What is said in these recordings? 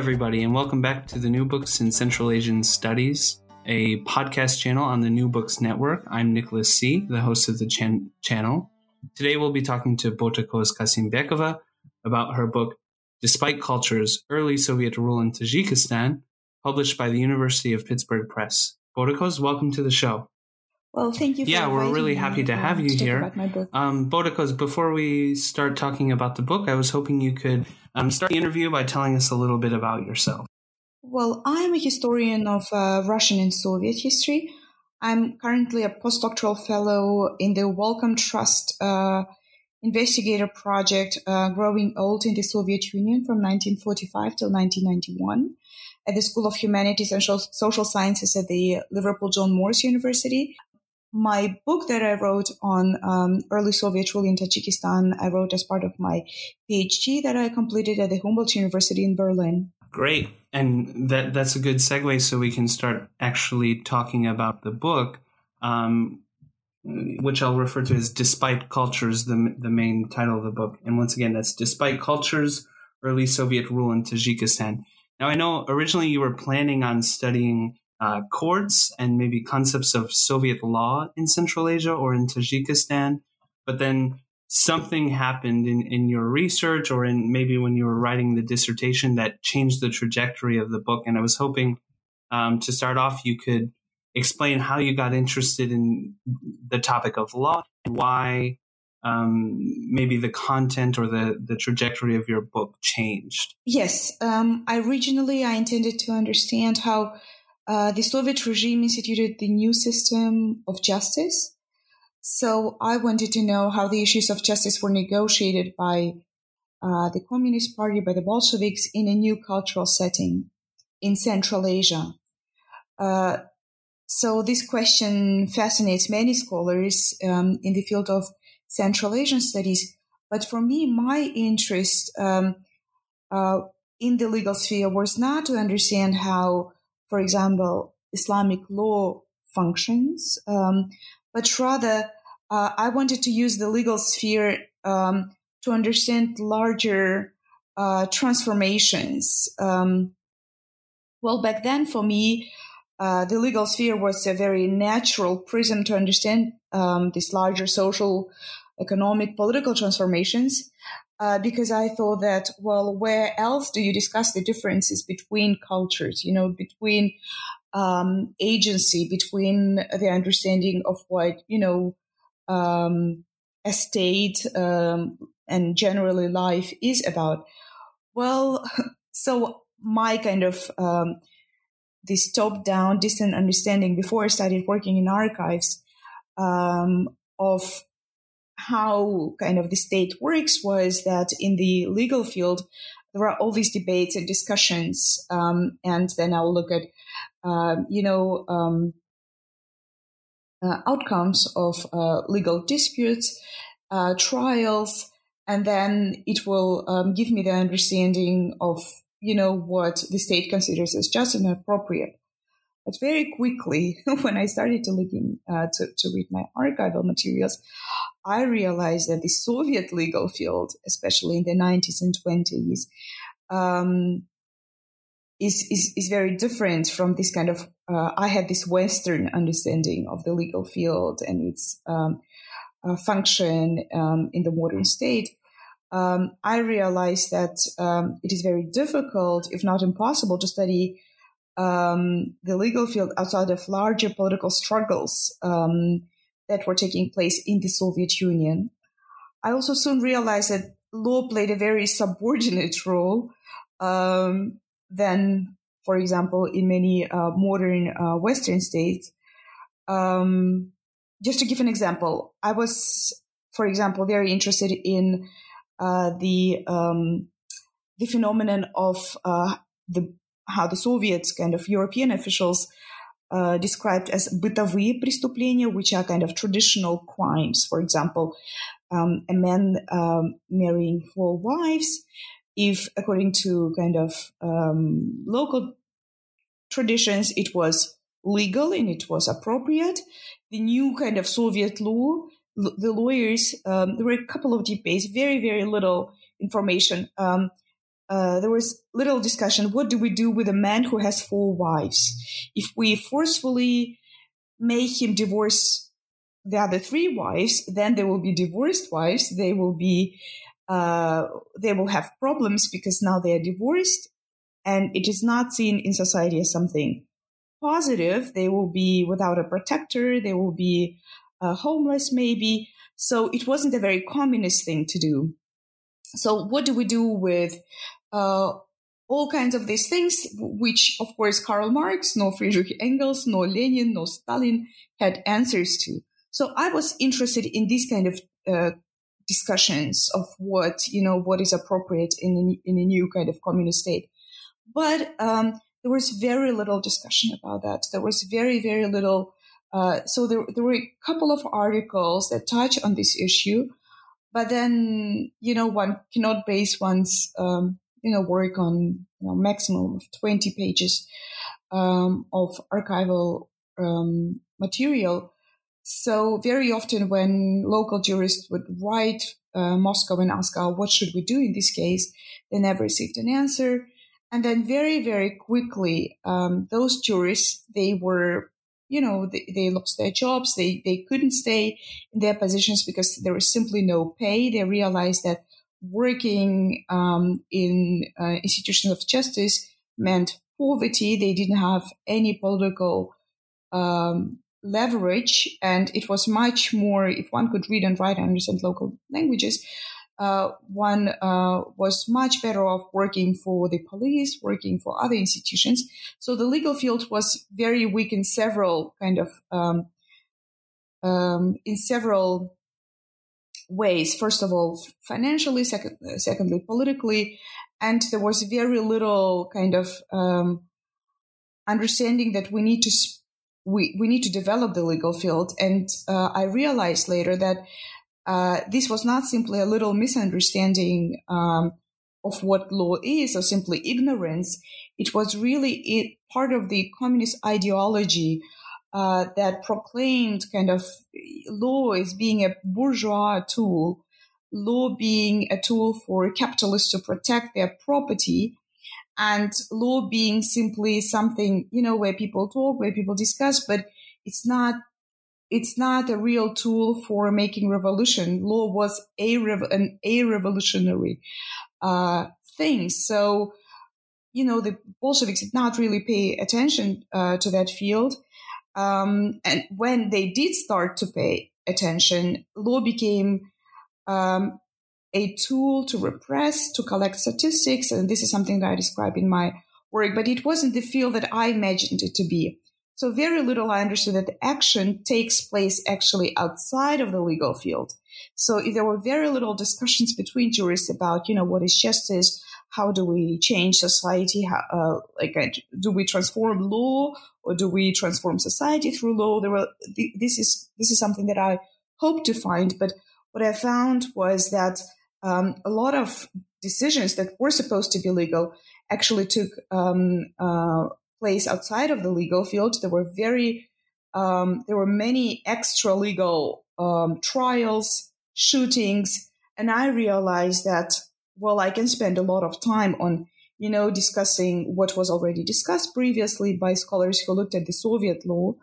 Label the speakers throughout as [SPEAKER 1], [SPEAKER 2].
[SPEAKER 1] Everybody, and welcome back to the New Books in Central Asian Studies, a podcast channel on the New Books Network. I'm Nicholas C., the host of the chan- channel. Today, we'll be talking to Botakoz Kassymbekova about her book, Despite Cultures Early Soviet Rule in Tajikistan, published by the University of Pittsburgh Press. Botakoz, welcome to the show.
[SPEAKER 2] Well, thank you.
[SPEAKER 1] yeah, we're really happy to have you here. Um, Botakoz, before we start talking about the book, I was hoping you could um, start the interview by telling us a little bit about yourself.
[SPEAKER 2] Well, I'm a historian of uh, Russian and Soviet history. I'm currently a postdoctoral fellow in the Wellcome Trust uh, investigator project, uh, Growing Old in the Soviet Union from 1945 till 1991 at the School of Humanities and Social Sciences at the Liverpool John Moores University my book that I wrote on um, early Soviet rule in Tajikistan, I wrote as part of my PhD that I completed at the Humboldt University in Berlin.
[SPEAKER 1] Great. And that that's a good segue so we can start actually talking about the book, um, which I'll refer to as Despite Cultures, the, the main title of the book. And once again, that's Despite Cultures, Early Soviet Rule in Tajikistan. Now, I know originally you were planning on studying uh, courts and maybe concepts of Soviet law in Central Asia or in Tajikistan. But then something happened in, in your research or in maybe when you were writing the dissertation that changed the trajectory of the book. And I was hoping um, to start off, you could explain how you got interested in the topic of law and why um, maybe the content or the, the trajectory of your book changed.
[SPEAKER 2] Yes. Um, originally, I intended to understand how uh, the Soviet regime instituted the new system of justice. So I wanted to know how the issues of justice were negotiated by uh, the Communist Party, by the Bolsheviks in a new cultural setting in Central Asia. Uh, so this question fascinates many scholars um, in the field of Central Asian studies. But for me, my interest um, uh, in the legal sphere was not to understand how for example, Islamic law functions, um, but rather uh, I wanted to use the legal sphere um, to understand larger uh, transformations. Um, well, back then for me, uh, the legal sphere was a very natural prism to understand um, these larger social, economic, political transformations uh, because I thought that, well, where else do you discuss the differences between cultures, you know, between um, agency, between the understanding of what, you know, um, a state um, and generally life is about? Well, so my kind of um, this top down, distant understanding before I started working in archives um, of how kind of the state works was that in the legal field, there are all these debates and discussions. Um, and then I'll look at, uh, you know, um, uh, outcomes of uh, legal disputes, uh, trials, and then it will um, give me the understanding of, you know, what the state considers as just and appropriate. But very quickly, when I started to look in, uh, to, to read my archival materials, I realized that the Soviet legal field, especially in the 90s and 20s, um, is, is, is very different from this kind of, uh, I had this Western understanding of the legal field and its um, uh, function um, in the modern state. Um, I realized that um, it is very difficult, if not impossible, to study um, the legal field outside of larger political struggles um, that were taking place in the Soviet Union. I also soon realized that law played a very subordinate role um, than, for example, in many uh, modern uh, Western states. um, just to give an example, I was, for example, very interested in uh, the um, the phenomenon of uh, the how the Soviets kind of European officials uh, described as бытовые преступления, which are kind of traditional crimes. For example, um, a man um, marrying four wives, if according to kind of um, local traditions, it was legal and it was appropriate. The new kind of Soviet law, the lawyers, um, there were a couple of debates, very, very little information. Um, uh, there was little discussion. What do we do with a man who has four wives? If we forcefully make him divorce the other three wives, then there will be divorced wives. They will be, uh, they will have problems because now they are divorced and it is not seen in society as something positive. They will be without a protector. They will be uh, homeless, maybe. So it wasn't a very communist thing to do. So what do we do with uh, all kinds of these things, which of course Karl Marx, no Friedrich Engels, no Lenin, no Stalin had answers to. So I was interested in these kind of uh, discussions of what you know what is appropriate in a, in a new kind of communist state. But um, there was very little discussion about that. There was very, very little. Uh, so there, there were a couple of articles that touch on this issue, but then you know one cannot base one's um, you know work on you know maximum of twenty pages um, of archival um, material. So very often, when local jurists would write uh, Moscow and ask, oh, "What should we do in this case?" they never received an answer. And then very, very quickly, um, those jurists, they were, you know, they, they, lost their jobs. They, they couldn't stay in their positions because there was simply no pay. They realized that working um, in uh, institutions of justice meant poverty. They didn't have any political um, leverage, and it was much more, if one could read and write and understand local languages, uh, one uh, was much better off working for the police, working for other institutions. So the legal field was very weak in several kind of um, um, in several ways. First of all, financially. Second, uh, secondly, politically, and there was very little kind of um, understanding that we need to. We, we need to develop the legal field. And uh, I realized later that uh, this was not simply a little misunderstanding um, of what law is or simply ignorance. It was really it, part of the communist ideology uh, that proclaimed kind of law as being a bourgeois tool, law being a tool for capitalists to protect their property, and law being simply something, you know, where people talk, where people discuss, but it's not it's not a real tool for making revolution. Law was a rev- an a revolutionary uh, thing. So, you know, the Bolsheviks did not really pay attention uh, to that field. Um, and when they did start to pay attention, law became um, a tool to repress, to collect statistics. And this is something that I describe in my work, but it wasn't the field that I imagined it to be. So very little I understood that the action takes place actually outside of the legal field. So there were very little discussions between jurists about, you know, what is justice? How do we change society? How, uh, like, uh, do we transform law or do we transform society through law? There were, this is, this is something that I hope to find. But what I found was that um, a lot of decisions that were supposed to be legal actually took um, uh, place outside of the legal field. There were very um, there were many extra legal um, trials, shootings, and I realized that well, I can spend a lot of time on you know discussing what was already discussed previously by scholars who looked at the Soviet law,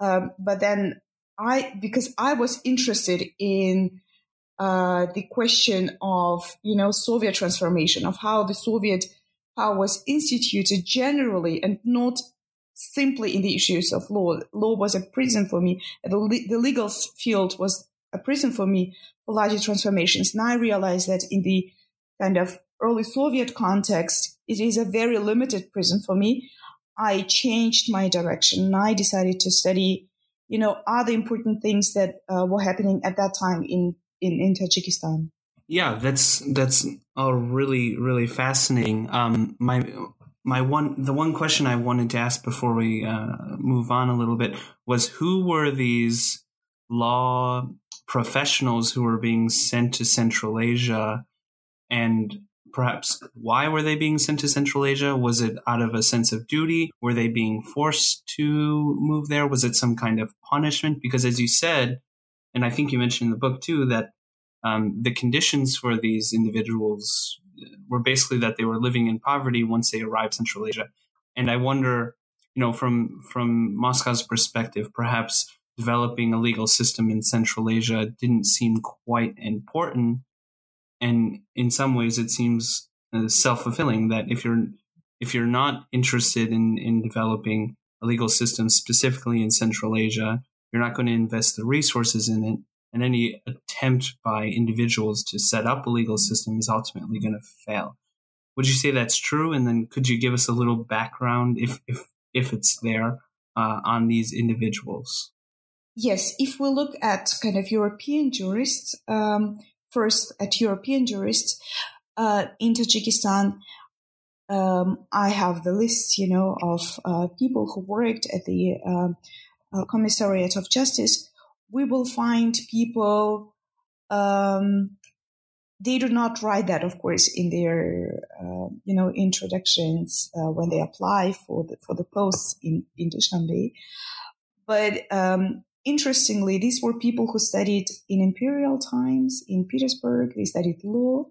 [SPEAKER 2] um, but then I because I was interested in uh, the question of you know Soviet transformation of how the Soviet power was instituted generally and not simply in the issues of law. Law was a prison for me. The, the legal field was a prison for me for larger transformations. And I realized that in the kind of early Soviet context, it is a very limited prison for me. I changed my direction. I decided to study you know, other important things that uh, were happening at that time in, in, in Tajikistan.
[SPEAKER 1] Yeah, that's that's all really really fascinating. Um, my my one the one question I wanted to ask before we uh, move on a little bit was who were these law professionals who were being sent to Central Asia, and perhaps why were they being sent to Central Asia? Was it out of a sense of duty? Were they being forced to move there? Was it some kind of punishment? Because as you said, and I think you mentioned in the book too, that um, the conditions for these individuals were basically that they were living in poverty once they arrived Central Asia. And I wonder, you know, from from Moscow's perspective, perhaps developing a legal system in Central Asia didn't seem quite important. And in some ways, it seems uh, self fulfilling that if you're if you're not interested in in developing a legal system specifically in Central Asia, you're not going to invest the resources in it and any attempt by individuals to set up a legal system is ultimately going to fail. Would you say that's true? And then could you give us a little background, if if if it's there, uh, on these individuals?
[SPEAKER 2] Yes, if we look at kind of European jurists, um, first at European jurists uh, in Tajikistan, um, I have the list, you know, of uh, people who worked at the um, uh, Commissariat of Justice. We will find people um, they do not write that of course in their uh, you know introductions uh, when they apply for the for the posts in in Dushanbe. But um, interestingly these were people who studied in imperial times in Petersburg they studied law.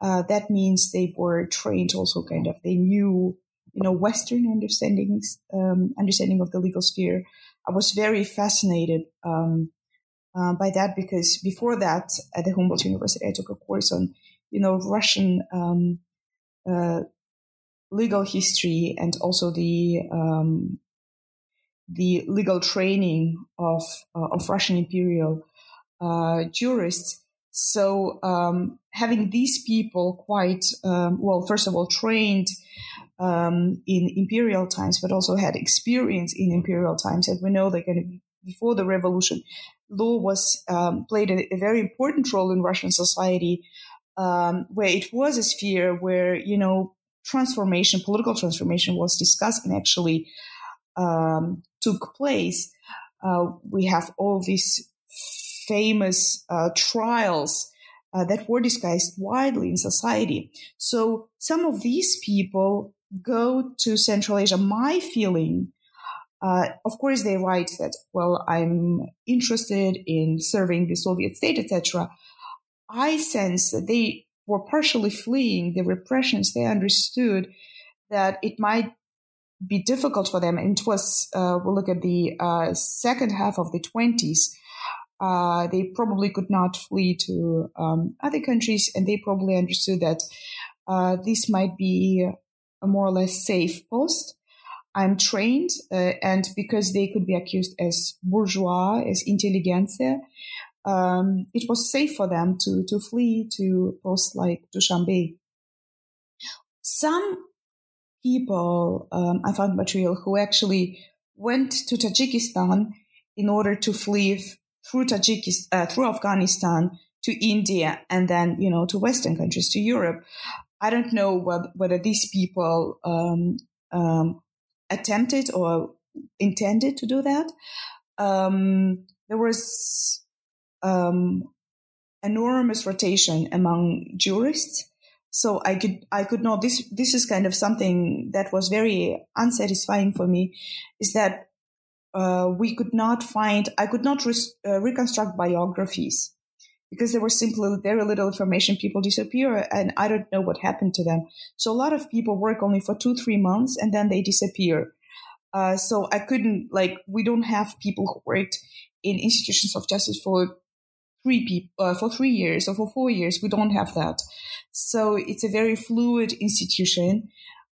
[SPEAKER 2] Uh, that means they were trained also kind of they knew you know Western understandings um, understanding of the legal sphere. I was very fascinated um, uh, by that because before that, at the Humboldt University, I took a course on, you know, Russian um, uh, legal history and also the um, the legal training of uh, of Russian imperial uh, jurists. So um, having these people quite um, well, first of all, trained um, in imperial times, but also had experience in imperial times. And we know that kind of before the revolution, law was um, played a, a, very important role in Russian society, um, where it was a sphere where you know transformation, political transformation, was discussed and actually um, took place. Uh, we have all these famous uh, trials uh, that were discussed widely in society. So some of these people go to Central Asia, my feeling, uh, of course, they write that, well, I'm interested in serving the Soviet state, etc. I sense that they were partially fleeing the repressions. They understood that it might be difficult for them. And it was, uh, we'll look at the uh, second half of the 20s. Uh, they probably could not flee to um, other countries, and they probably understood that uh, this might be a more or less safe post. I'm trained, uh, and because they could be accused as bourgeois, as intelligentsia, um, it was safe for them to to flee to posts like Dushanbe. Some people um, I found material who actually went to Tajikistan in order to flee through Tajikistan, uh, through Afghanistan to India, and then you know to Western countries, to Europe. I don't know whether, whether these people um, um, attempted or intended to do that. Um, there was um, enormous rotation among jurists. So I could I could know this this is kind of something that was very unsatisfying for me, is that uh, we could not find I could not uh, reconstruct biographies because there was simply very little information. People disappear, and I don't know what happened to them. So a lot of people work only for two, three months, and then they disappear. Uh, so I couldn't like we don't have people who worked in institutions of justice for three people uh, for three years or for four years. We don't have that. So it's a very fluid institution.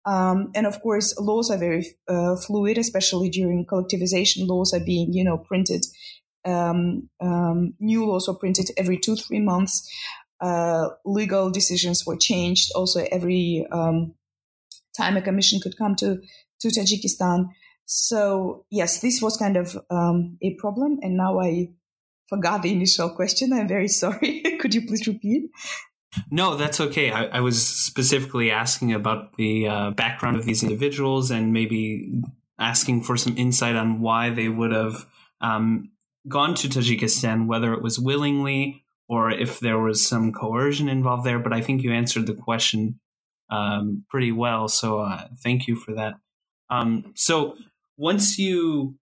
[SPEAKER 2] Um, and of course, laws are very uh, fluid, especially during collectivization. Laws are being, you know, printed um, um, new laws were printed every two, three months. Uh, legal decisions were changed also every um, time a commission could come to, to Tajikistan. So yes, this was kind of um, a problem, and now I forgot the initial question. I'm very sorry. Could you please repeat?
[SPEAKER 1] No, that's okay. I, I was specifically asking about the uh, background of these individuals and maybe asking for some insight on why they would have um, gone to Tajikistan, whether it was willingly or if there was some coercion involved there. But I think you answered the question um, pretty well. So uh, thank you for that. Um, so once you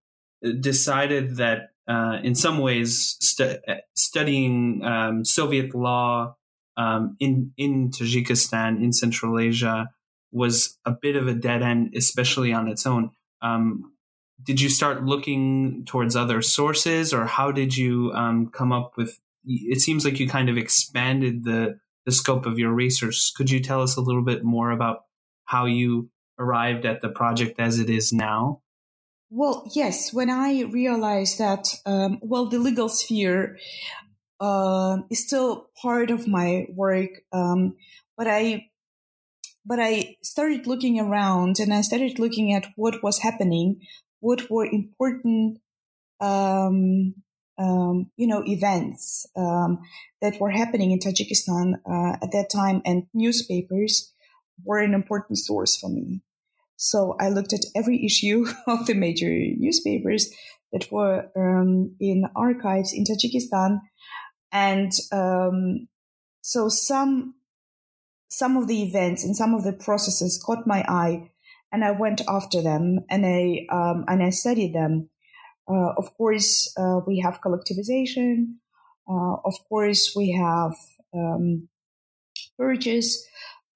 [SPEAKER 1] decided that uh, in some ways stu- studying um, Soviet law um, in in Tajikistan in Central Asia was a bit of a dead end, especially on its own. Um, did you start looking towards other sources, or how did you um, come up with? It seems like you kind of expanded the the scope of your research. Could you tell us a little bit more about how you arrived at the project as it is now?
[SPEAKER 2] Well, yes. When I realized that, um, well, the legal sphere uh, is still part of my work, um, but I, but I started looking around and I started looking at what was happening, what were important, um, um, you know, events um, that were happening in Tajikistan uh, at that time, and newspapers were an important source for me. So I looked at every issue of the major newspapers that were um, in archives in Tajikistan, and um, so some some of the events and some of the processes caught my eye, and I went after them and I um, and I studied them. Uh, of course, uh, we have collectivization. Uh, of course, we have purges.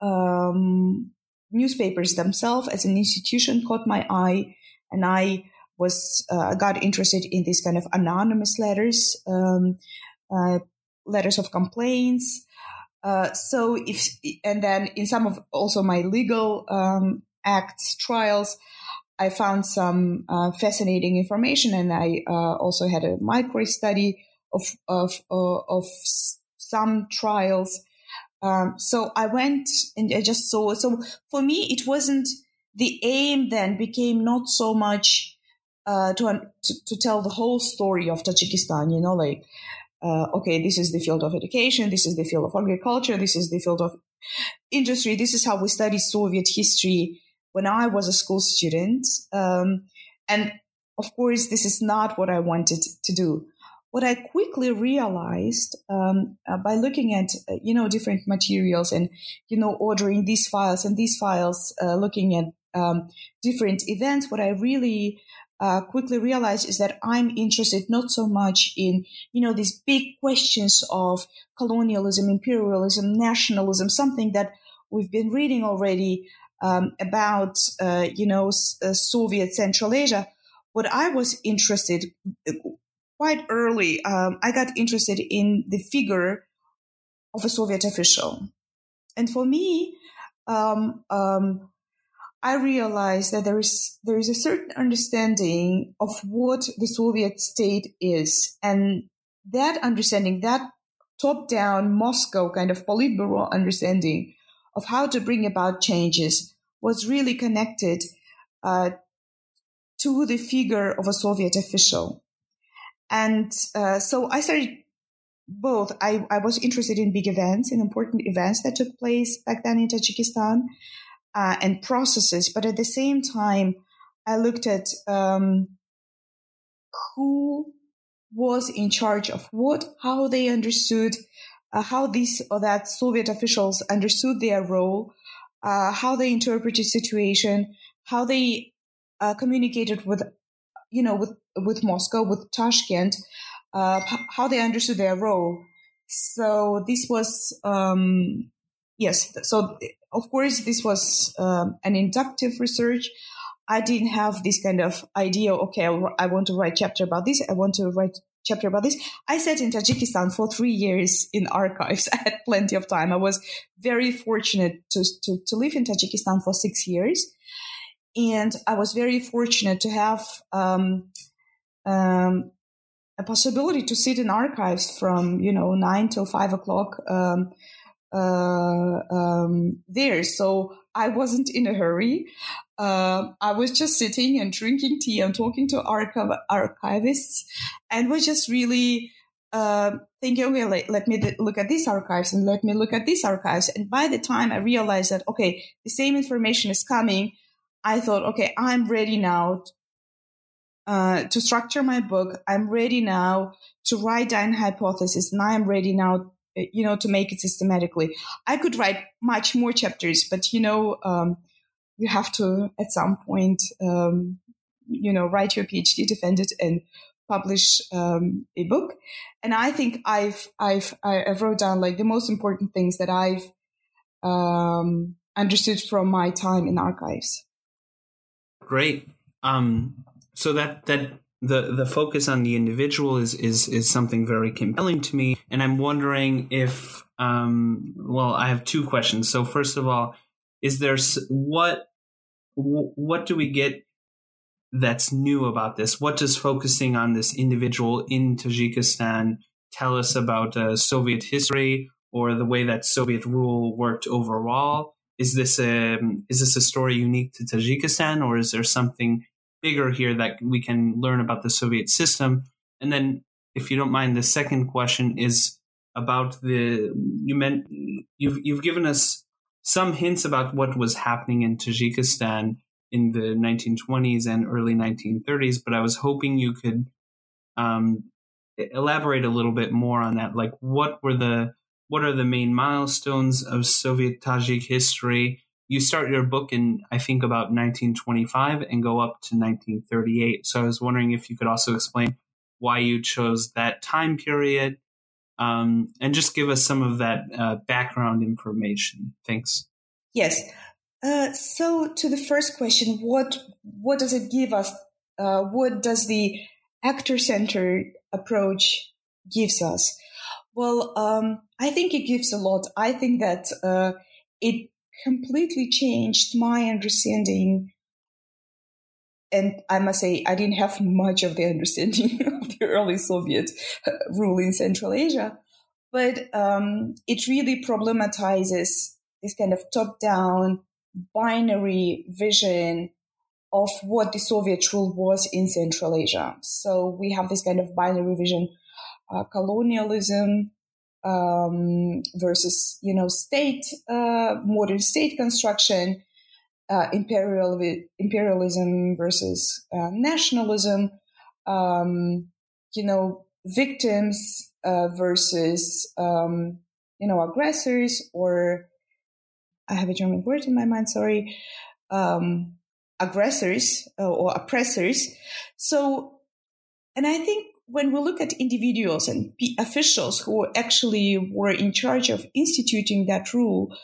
[SPEAKER 2] Um, newspapers themselves as an institution caught my eye, and I was uh, got interested in these kind of anonymous letters, um, uh, letters of complaints. Uh, so if and then in some of also my legal um, acts trials, I found some uh, fascinating information, and I uh, also had a micro study of of uh, of some trials um, so I went and I just saw. So for me, it wasn't the aim. Then became not so much uh, to, to, to tell the whole story of Tajikistan. You know, like uh, okay, this is the field of education, this is the field of agriculture, this is the field of industry. This is how we studied Soviet history when I was a school student. Um, and of course, this is not what I wanted to do what I quickly realized um, uh, by looking at uh, you know different materials and you know ordering these files and these files, uh, looking at um, different events, what I really uh, quickly realized is that I'm interested not so much in you know these big questions of colonialism, imperialism, nationalism, something that we've been reading already um, about uh, you know uh, Soviet Central Asia. What I was interested quite early, um, I got interested in the figure of a Soviet official. And for me, um, um, I realized that there is there is a certain understanding of what the Soviet state is, and that understanding, that top-down Moscow kind of Politburo understanding of how to bring about changes, was really connected uh, to the figure of a Soviet official. And uh, so I started both. I, I was interested in big events and important events that took place back then in Tajikistan uh, and processes. But at the same time, I looked at um, who was in charge of what, how they understood, uh, how these or that Soviet officials understood their role, uh, how they interpreted situation, how they uh, communicated with you know, with with Moscow, with Tashkent, uh, how they understood their role. So this was um, yes. So of course, this was um, an inductive research. I didn't have this kind of idea. Okay, I want to write chapter about this. I want to write chapter about this. I sat in Tajikistan for three years in archives. I had plenty of time. I was very fortunate to, to, to live in Tajikistan for six years. And I was very fortunate to have um, um, a possibility to sit in archives from, you know, nine till five o'clock um, uh, um, there. So I wasn't in a hurry. uh, I was just sitting and drinking tea and talking to archiv- archivists, and was just really uh, thinking, okay, let, let me look at these archives and let me look at these archives. And by the time I realized that, okay, the same information is coming, I thought, okay, I'm ready now uh, to structure my book. I'm ready now to write down hypothesis, and I'm ready now, you know, to make it systematically. I could write much more chapters, but you know, um, you have to at some point, um, you know, write your PhD, defend it, and publish um, a book. And I think I've I've I wrote down like the most important things that I've um, understood from my time in archives.
[SPEAKER 1] Great. Um, so that that the the focus on the individual is is is something very compelling to me, and I'm wondering if um, well, I have two questions. So first of all, is there what what do we get that's new about this? What does focusing on this individual in Tajikistan tell us about uh, Soviet history or the way that Soviet rule worked overall? Is this a is this a story unique to Tajikistan, or is there something bigger here that we can learn about the Soviet system? And then, if you don't mind, the second question is about the you meant you've you've given us some hints about what was happening in Tajikistan in the 1920s and early 1930s, but I was hoping you could um, elaborate a little bit more on that. Like, what were the what are the main milestones of Soviet Tajik history? You start your book in, I think, about 1925 and go up to 1938. So I was wondering if you could also explain why you chose that time period um, and just give us some of that uh, background information. Thanks.
[SPEAKER 2] Yes. Uh, so to the first question, what what does it give us? Uh, what does the actor-centered approach gives us? Well, um, I think it gives a lot. I think that uh, it completely changed my understanding. And I must say, I didn't have much of the understanding of the early Soviet uh, rule in Central Asia, but um, it really problematizes this kind of top-down binary vision of what the Soviet rule was in Central Asia. So we have this kind of binary vision, uh, colonialism um, versus, you know, state, uh, modern state construction, uh, imperial, imperialism versus uh, nationalism, um, you know, victims uh, versus, um, you know, aggressors or I have a German word in my mind, sorry, um, aggressors uh, or oppressors. So, and I think when we look at individuals and officials who actually were in charge of instituting that rule,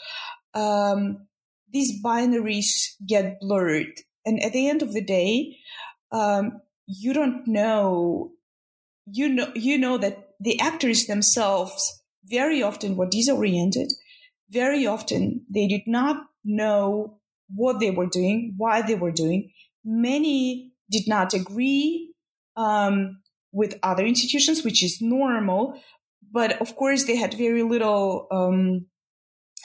[SPEAKER 2] um, these binaries get blurred. And at the end of the day, um, you don't know, you know, you know that the actors themselves very often were disoriented very often they did not know what they were doing, why they were doing. Many did not agree um, with other institutions, which is normal. But of course, they had very little. Um,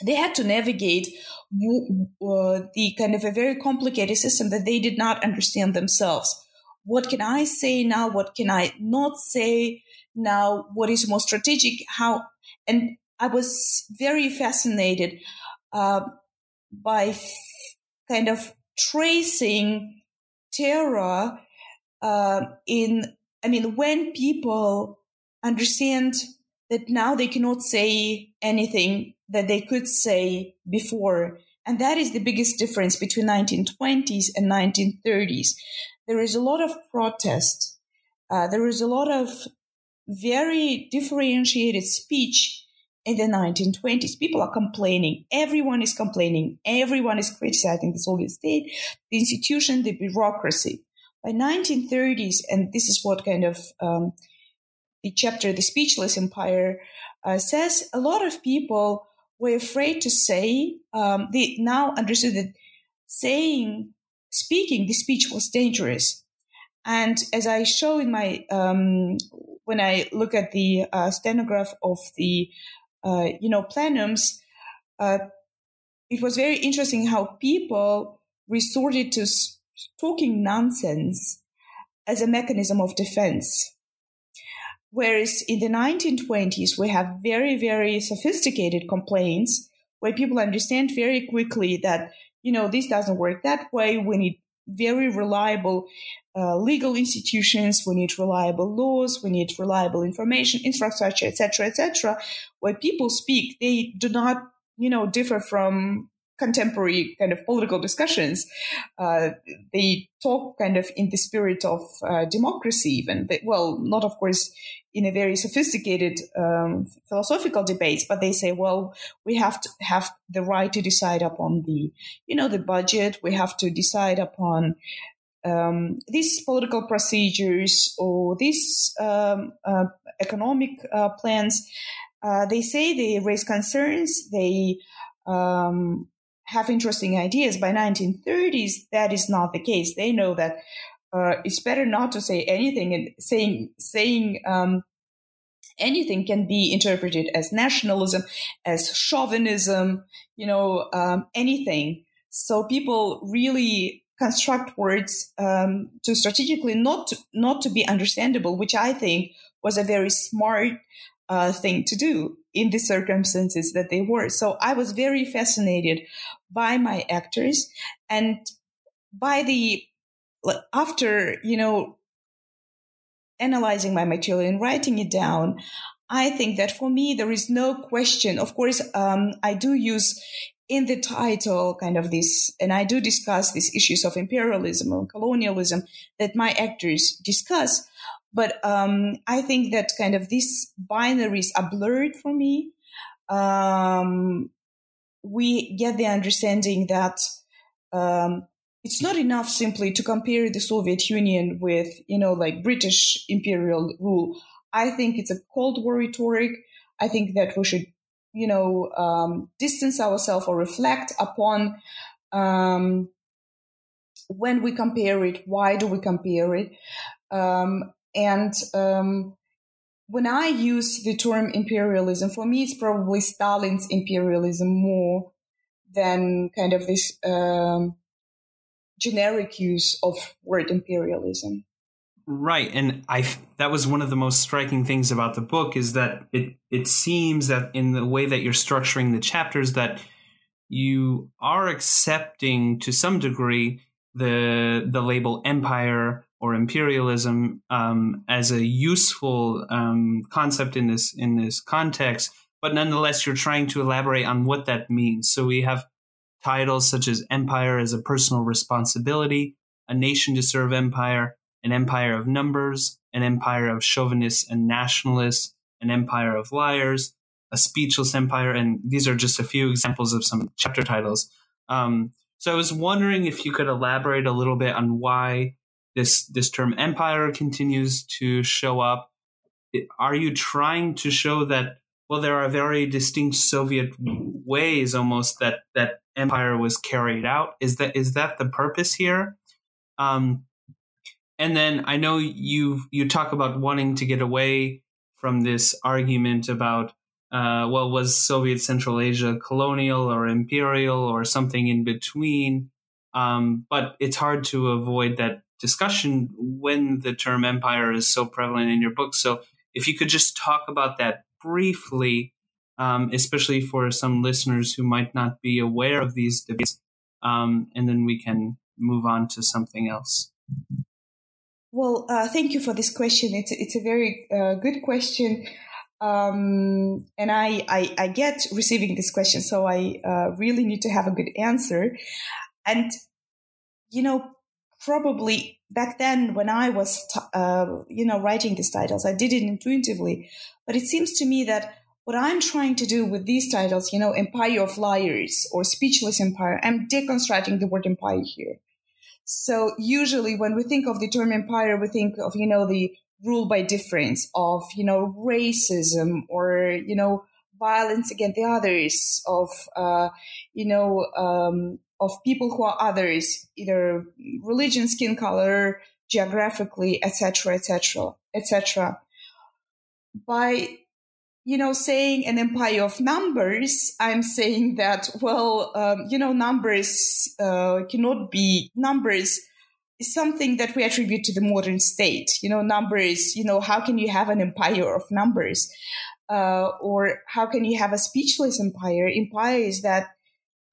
[SPEAKER 2] they had to navigate uh, the kind of a very complicated system that they did not understand themselves. What can I say now? What can I not say now? What is more strategic? How and I was very fascinated uh, by f- kind of tracing terror uh, in, I mean, when people understand that now they cannot say anything that they could say before. And that is the biggest difference between 1920s and 1930s. There is a lot of protest. Uh, there is a lot of very differentiated speech in the 1920s. People are complaining. Everyone is complaining. Everyone is criticizing the Soviet state, the institution, the bureaucracy. By 1930s, and this is what kind of um, the chapter, The Speechless Empire, uh, says, a lot of people were afraid to say, um, they now understood that saying, speaking the speech was dangerous. And as I show in my, um, when I look at the uh, stenograph of the uh, you know, plenums, uh, it was very interesting how people resorted to talking nonsense as a mechanism of defense. Whereas in the 1920s, we have very, very sophisticated complaints where people understand very quickly that, you know, this doesn't work that way. We need very reliable uh, legal institutions. We need reliable laws. We need reliable information infrastructure, etc., etc. Where people speak, they do not, you know, differ from contemporary kind of political discussions. Uh, they talk kind of in the spirit of uh, democracy, even. They, well, not of course in a very sophisticated um, philosophical debates, but they say, well, we have to have the right to decide upon the, you know, the budget. We have to decide upon um, these political procedures or these um, uh, economic uh, plans. Uh, they say they raise concerns. They um, have interesting ideas. By 1930s, that is not the case. They know that uh, it's better not to say anything, and saying saying um, anything can be interpreted as nationalism, as chauvinism, you know, um, anything. So people really construct words um, to strategically not to, not to be understandable, which I think was a very smart uh, thing to do in the circumstances that they were. So I was very fascinated by my actors and by the after you know analyzing my material and writing it down i think that for me there is no question of course um, i do use in the title kind of this and i do discuss these issues of imperialism and colonialism that my actors discuss but um, I think that kind of these binaries are blurred for me. Um, we get the understanding that um, it's not enough simply to compare the Soviet Union with, you know, like British imperial rule. I think it's a Cold War rhetoric. I think that we should, you know, um, distance ourselves or reflect upon um, when we compare it. Why do we compare it? Um, and um, when I use the term imperialism, for me, it's probably Stalin's imperialism more than kind of this um, generic use of word imperialism.
[SPEAKER 1] Right, and I that was one of the most striking things about the book is that it it seems that in the way that you're structuring the chapters that you are accepting to some degree the the label empire or imperialism um, as a useful um, concept in this in this context, but nonetheless, you're trying to elaborate on what that means. So we have titles such as "Empire as a Personal Responsibility," "A Nation to Serve Empire," "An Empire of Numbers," "An Empire of Chauvinists and Nationalists," "An Empire of Liars," "A Speechless Empire," and these are just a few examples of some chapter titles. Um, so I was wondering if you could elaborate a little bit on why this this term empire continues to show up. Are you trying to show that well there are very distinct Soviet ways almost that that empire was carried out? Is that is that the purpose here? Um, and then I know you you talk about wanting to get away from this argument about uh, well was Soviet Central Asia colonial or imperial or something in between. Um, but it's hard to avoid that discussion when the term empire is so prevalent in your book. So if you could just talk about that briefly, um, especially for some listeners who might not be aware of these debates, um, and then we can move on to something else.
[SPEAKER 2] Well, uh, thank you for this question. It's it's a very uh, good question, um, and I, I, I get receiving this question, so I uh, really need to have a good answer. And you know, probably back then when I was, uh, you know, writing these titles, I did it intuitively. But it seems to me that what I'm trying to do with these titles, you know, Empire of Liars or Speechless Empire, I'm deconstructing the word empire here. So usually when we think of the term empire, we think of, you know, the rule by difference of, you know, racism or, you know, violence against the others of, uh, you know, um, of people who are others, either religion, skin color, geographically, etc., etc., etc. By you know, saying an empire of numbers, I'm saying that, well, um, you know, numbers uh, cannot be numbers is something that we attribute to the modern state. You know, numbers, you know, how can you have an empire of numbers? Uh, or how can you have a speechless empire? Empire is that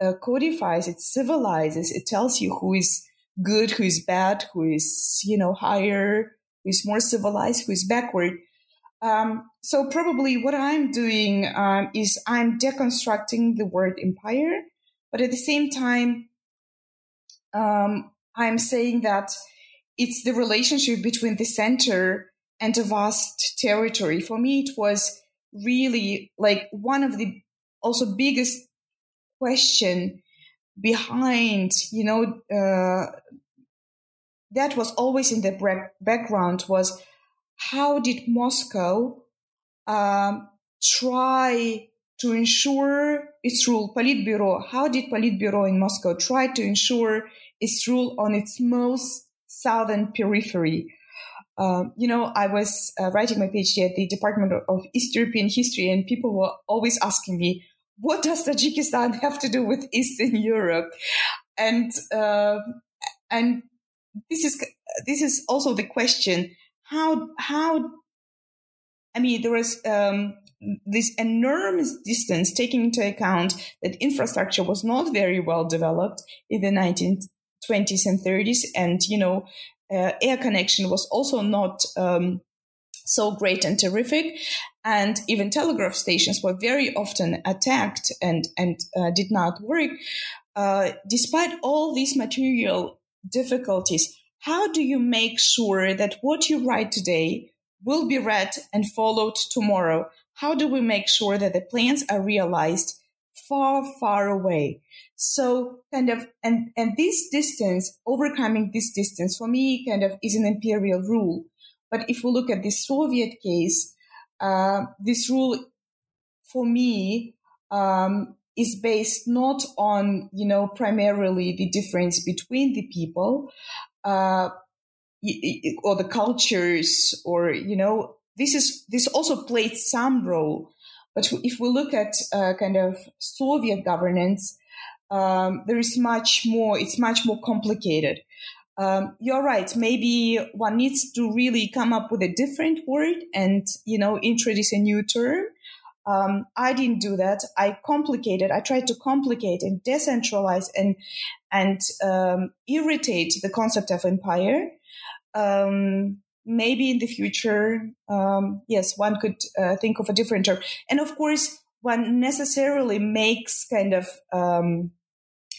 [SPEAKER 2] uh, codifies, it civilizes, it tells you who is good, who is bad, who is, you know, higher, who is more civilized, who is backward. Um, so probably what I'm doing um, is I'm deconstructing the word empire, but at the same time, um, I'm saying that it's the relationship between the center and a vast territory. For me, it was really like one of the also biggest question behind, you know, uh, that was always in the background was how did Moscow um, try to ensure its rule, Politburo, how did Politburo in Moscow try to ensure its rule on its most southern periphery? Um, you know, I was uh, writing my PhD at the Department of East European History, and people were always asking me, what does Tajikistan have to do with Eastern Europe? And, uh, and this is, this is also the question how how I mean there was um, this enormous distance taking into account that infrastructure was not very well developed in the 1920s and 30s and you know uh, air connection was also not um, so great and terrific and even telegraph stations were very often attacked and and uh, did not work uh, despite all these material difficulties how do you make sure that what you write today will be read and followed tomorrow? How do we make sure that the plans are realized far, far away? So kind of, and, and this distance, overcoming this distance for me kind of is an imperial rule. But if we look at the Soviet case, uh, this rule for me um, is based not on you know primarily the difference between the people uh, or the cultures or you know this is this also played some role but if we look at uh, kind of soviet governance um, there is much more it's much more complicated um, you're right maybe one needs to really come up with a different word and you know introduce a new term um, I didn't do that. I complicated. I tried to complicate and decentralize and and um, irritate the concept of empire. Um, maybe in the future, um, yes, one could uh, think of a different term. And of course, one necessarily makes kind of um,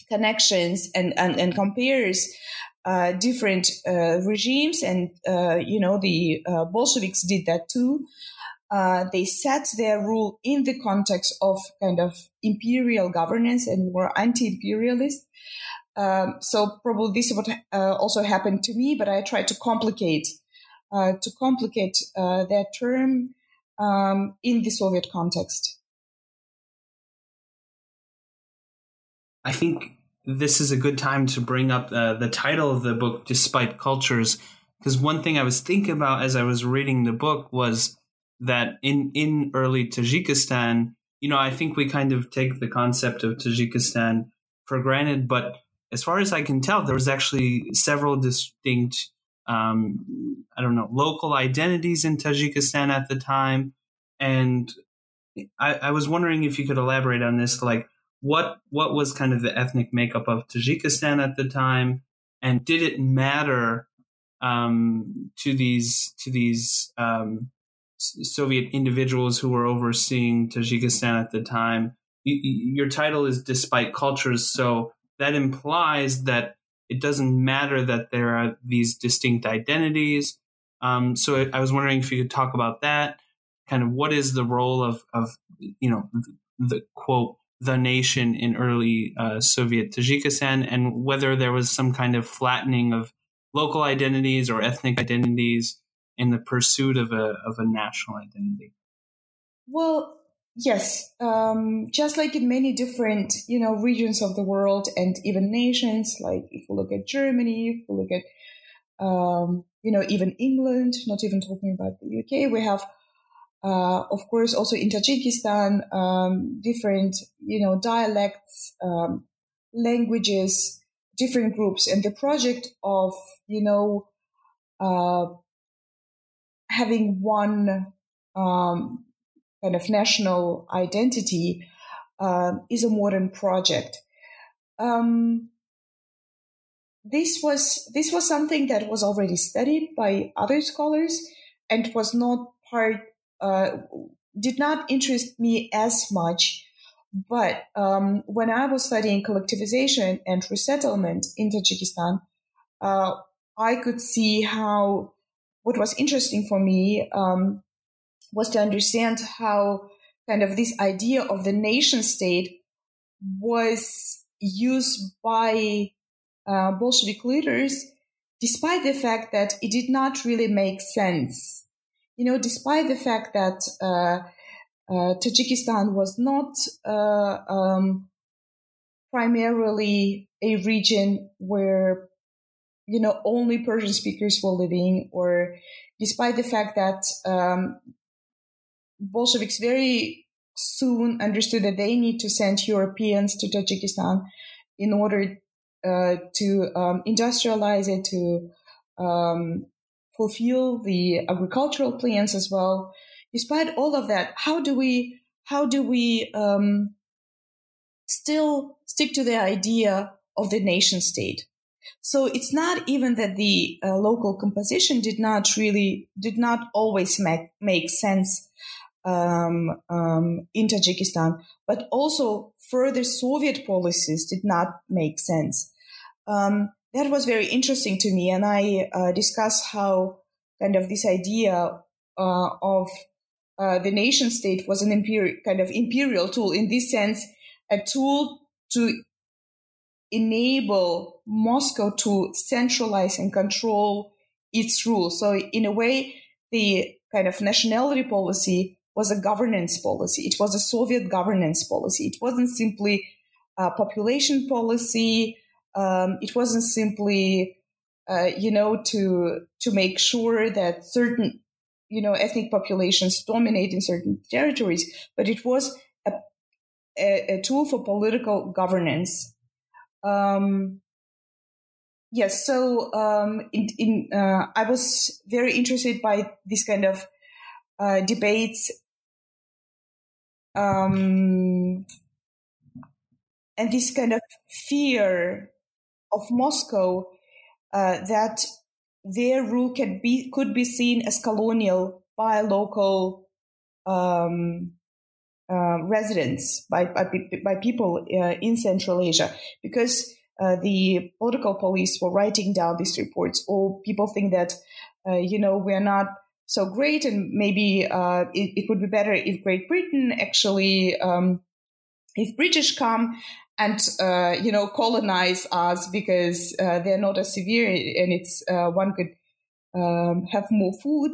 [SPEAKER 2] connections and, and, and compares uh, different uh, regimes. And, uh, you know, the uh, Bolsheviks did that too. Uh, they set their rule in the context of kind of imperial governance and were anti-imperialist. Um, so probably this is what uh, also happened to me, but I tried to complicate to complicate uh, that term um, in the Soviet context.
[SPEAKER 1] I think this is a good time to bring up uh, the title of the book, "Despite Cultures," because one thing I was thinking about as I was reading the book was that in in early Tajikistan, you know, I think we kind of take the concept of Tajikistan for granted, but as far as I can tell, there was actually several distinct, um, I don't know, local identities in Tajikistan at the time, and I, I was wondering if you could elaborate on this, like what what was kind of the ethnic makeup of Tajikistan at the time, and did it matter um, to these to these um, Soviet individuals who were overseeing Tajikistan at the time. your title is Despite Cultures, so that implies that it doesn't matter that there are these distinct identities. Um, so I was wondering if you could talk about that. Kind of what is the role of, of you know, the, quote, the nation in early uh, Soviet Tajikistan, and whether there was some kind of flattening of local identities or ethnic identities in the pursuit of a of a national identity?
[SPEAKER 2] Well, yes. Um, just like in many different you know regions of the world and even nations, like if we look at Germany, if we look at um, you know even England, not even talking about the UK, we have uh, of course, also in Tajikistan, um, different, you know, dialects, um, languages, different groups, and the project of, you know, uh, having one um, kind of national identity uh, is a modern project. Um, this was this was something that was already studied by other scholars and was not part uh, did not interest me as much. But um, when I was studying collectivization and resettlement in Tajikistan, uh, I could see how what was interesting for me um, was to understand how kind of this idea of the nation state was used by uh, Bolshevik leaders, despite the fact that it did not really make sense. You know, despite the fact that uh, uh, Tajikistan was not uh, um, primarily a region where you know only Persian speakers were living, or despite the fact that um, Bolsheviks very soon understood that they need to send Europeans to Tajikistan in order uh, to um, industrialize it, to um, fulfill the agricultural plans as well. Despite all of that, how do we how do we um, still stick to the idea of the nation state? So it's not even that the uh, local composition did not really did not always make make sense um, um, in Tajikistan, but also further Soviet policies did not make sense. Um, that was very interesting to me. And I uh, discussed how kind of this idea uh, of uh, the nation state was an imperial kind of imperial tool in this sense, a tool to enable Moscow to centralize and control its rule. So in a way, the kind of nationality policy was a governance policy. It was a Soviet governance policy. It wasn't simply a population policy um, it wasn't simply, uh, you know, to to make sure that certain, you know, ethnic populations dominate in certain territories, but it was a, a, a tool for political governance. Um, yes, so um, in, in uh, I was very interested by this kind of uh, debates. Um, and this kind of fear of Moscow uh, that their rule can be could be seen as colonial by local um, uh, residents, by, by, by people uh, in Central Asia, because uh, the political police were writing down these reports. Or people think that uh, you know we're not so great, and maybe uh, it, it, would be better if Great Britain actually. Um, if British come and uh, you know colonize us because uh, they're not as severe and it's uh, one could um, have more food.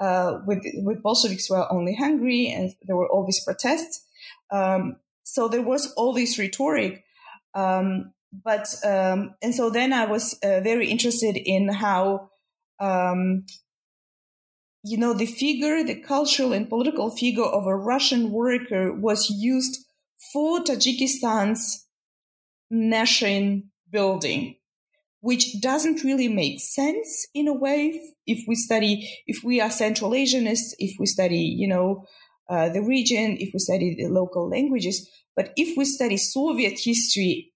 [SPEAKER 2] Uh, with with Bolsheviks were only hungry and there were all these protests. Um, so there was all this rhetoric. Um, but um, and so then I was uh, very interested in how um, you know the figure, the cultural and political figure of a Russian worker was used for Tajikistan's nation building, which doesn't really make sense in a way if we study, if we are Central Asianists, if we study, you know, uh, the region, if we study the local languages. But if we study Soviet history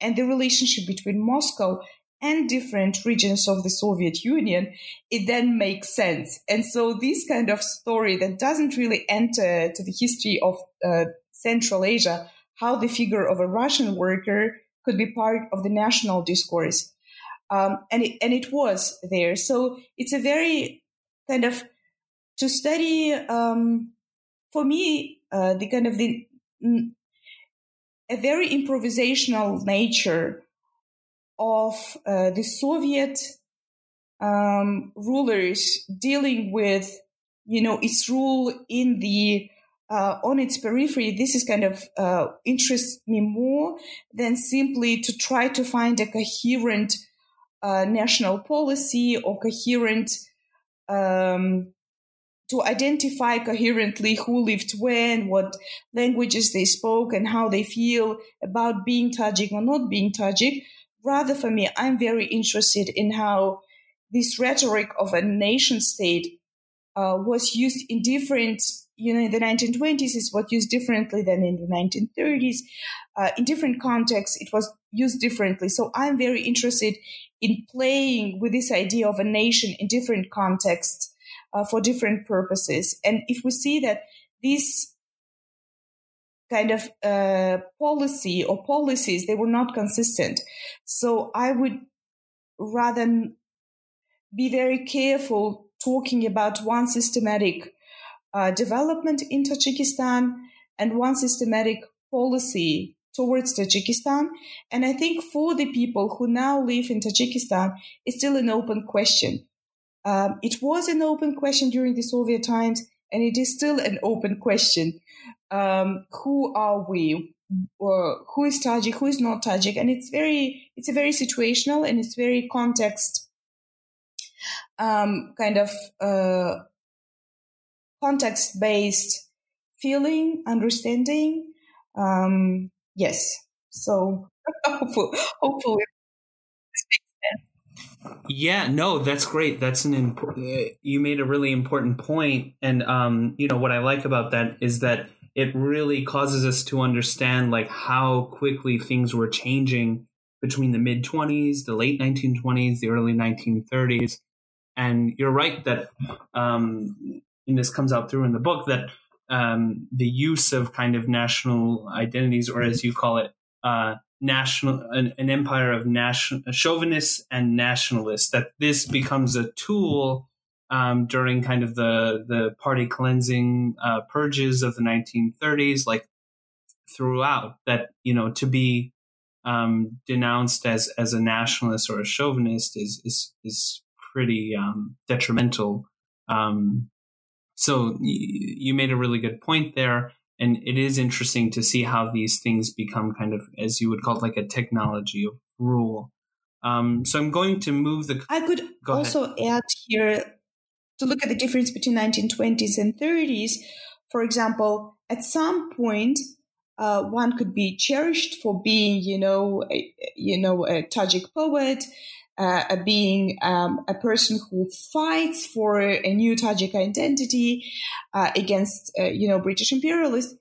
[SPEAKER 2] and the relationship between Moscow and different regions of the Soviet Union, it then makes sense. And so this kind of story that doesn't really enter to the history of uh, Central Asia, how the figure of a Russian worker could be part of the national discourse. Um, and it, and it was there. So it's a very kind of to study um, for me uh, the kind of the a very improvisational nature of uh, the Soviet um, rulers dealing with you know its rule in the uh, on its periphery, this is kind of uh, interests me more than simply to try to find a coherent uh, national policy or coherent um, to identify coherently who lived when, what languages they spoke, and how they feel about being Tajik or not being Tajik. Rather, for me, I'm very interested in how this rhetoric of a nation state uh, was used in different, you know, in the 1920s, it was used differently than in the 1930s. Uh, in different contexts, it was used differently. So I'm very interested in playing with this idea of a nation in different contexts uh, for different purposes. And if we see that this kind of uh, policy or policies, they were not consistent. So I would rather be very careful talking about one systematic uh, development in Tajikistan and one systematic policy towards Tajikistan. And I think for the people who now live in Tajikistan, it's still an open question. Um, it was an open question during the Soviet times, and it is still an open question. Um, who are we? Or who is Tajik? Who is not Tajik? And it's very, it's a very situational and it's very context, um, kind of uh, context-based feeling, understanding. Um, yes. So hopefully, hopefully
[SPEAKER 1] yeah, no, that's great. That's an imp- you made a really important point, and um, you know what I like about that is that it really causes us to understand like how quickly things were changing between the mid 20s, the late 1920s, the early 1930s, and you're right that um, and this comes out through in the book that um, the use of kind of national identities, or as you call it, uh, national an, an empire of national chauvinists and nationalists that this becomes a tool um, during kind of the the party cleansing uh, purges of the 1930s like throughout that you know to be um, denounced as as a nationalist or a chauvinist is is is pretty um, detrimental. Um, so you made a really good point there and it is interesting to see how these things become kind of as you would call it like a technology of rule. Um, so i'm going to move the
[SPEAKER 2] i could also add here to look at the difference between 1920s and 30s for example at some point uh, one could be cherished for being you know a, you know a tajik poet uh, being um, a person who fights for a new Tajik identity uh, against, uh, you know, British imperialists.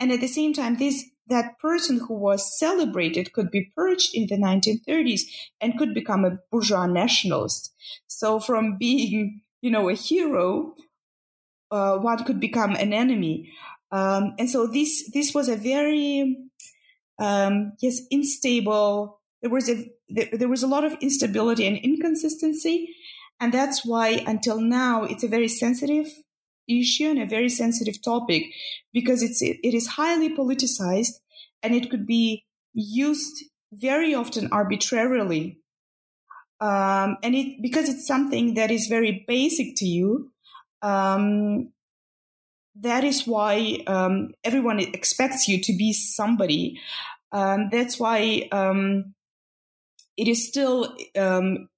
[SPEAKER 2] And at the same time, this that person who was celebrated could be purged in the 1930s and could become a bourgeois nationalist. So from being, you know, a hero, uh, one could become an enemy. Um, and so this this was a very um, yes unstable there was a there, there was a lot of instability and inconsistency, and that's why until now it's a very sensitive issue and a very sensitive topic because it's it is highly politicized and it could be used very often arbitrarily um, and it because it's something that is very basic to you um, that is why um, everyone expects you to be somebody. Um, that's why um, it is still um,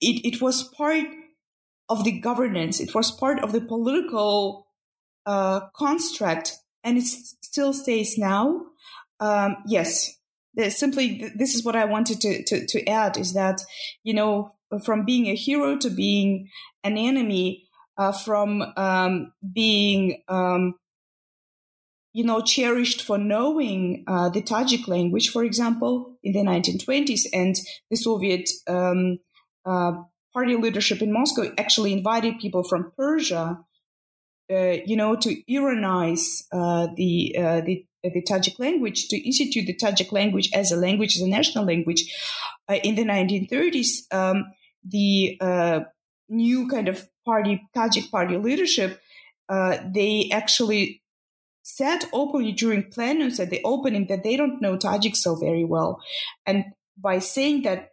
[SPEAKER 2] it, it was part of the governance. It was part of the political uh, construct and it still stays now. Um, yes simply this is what i wanted to, to, to add is that you know from being a hero to being an enemy uh, from um, being um, you know, cherished for knowing uh, the Tajik language, for example, in the 1920s, and the Soviet um, uh, party leadership in Moscow actually invited people from Persia, uh, you know, to Iranize uh, the uh, the the Tajik language, to institute the Tajik language as a language, as a national language. Uh, in the 1930s, um, the new kind of party, Tajik party leadership, they actually said openly during plenums at the opening that they don't know Tajik so very well. And by saying that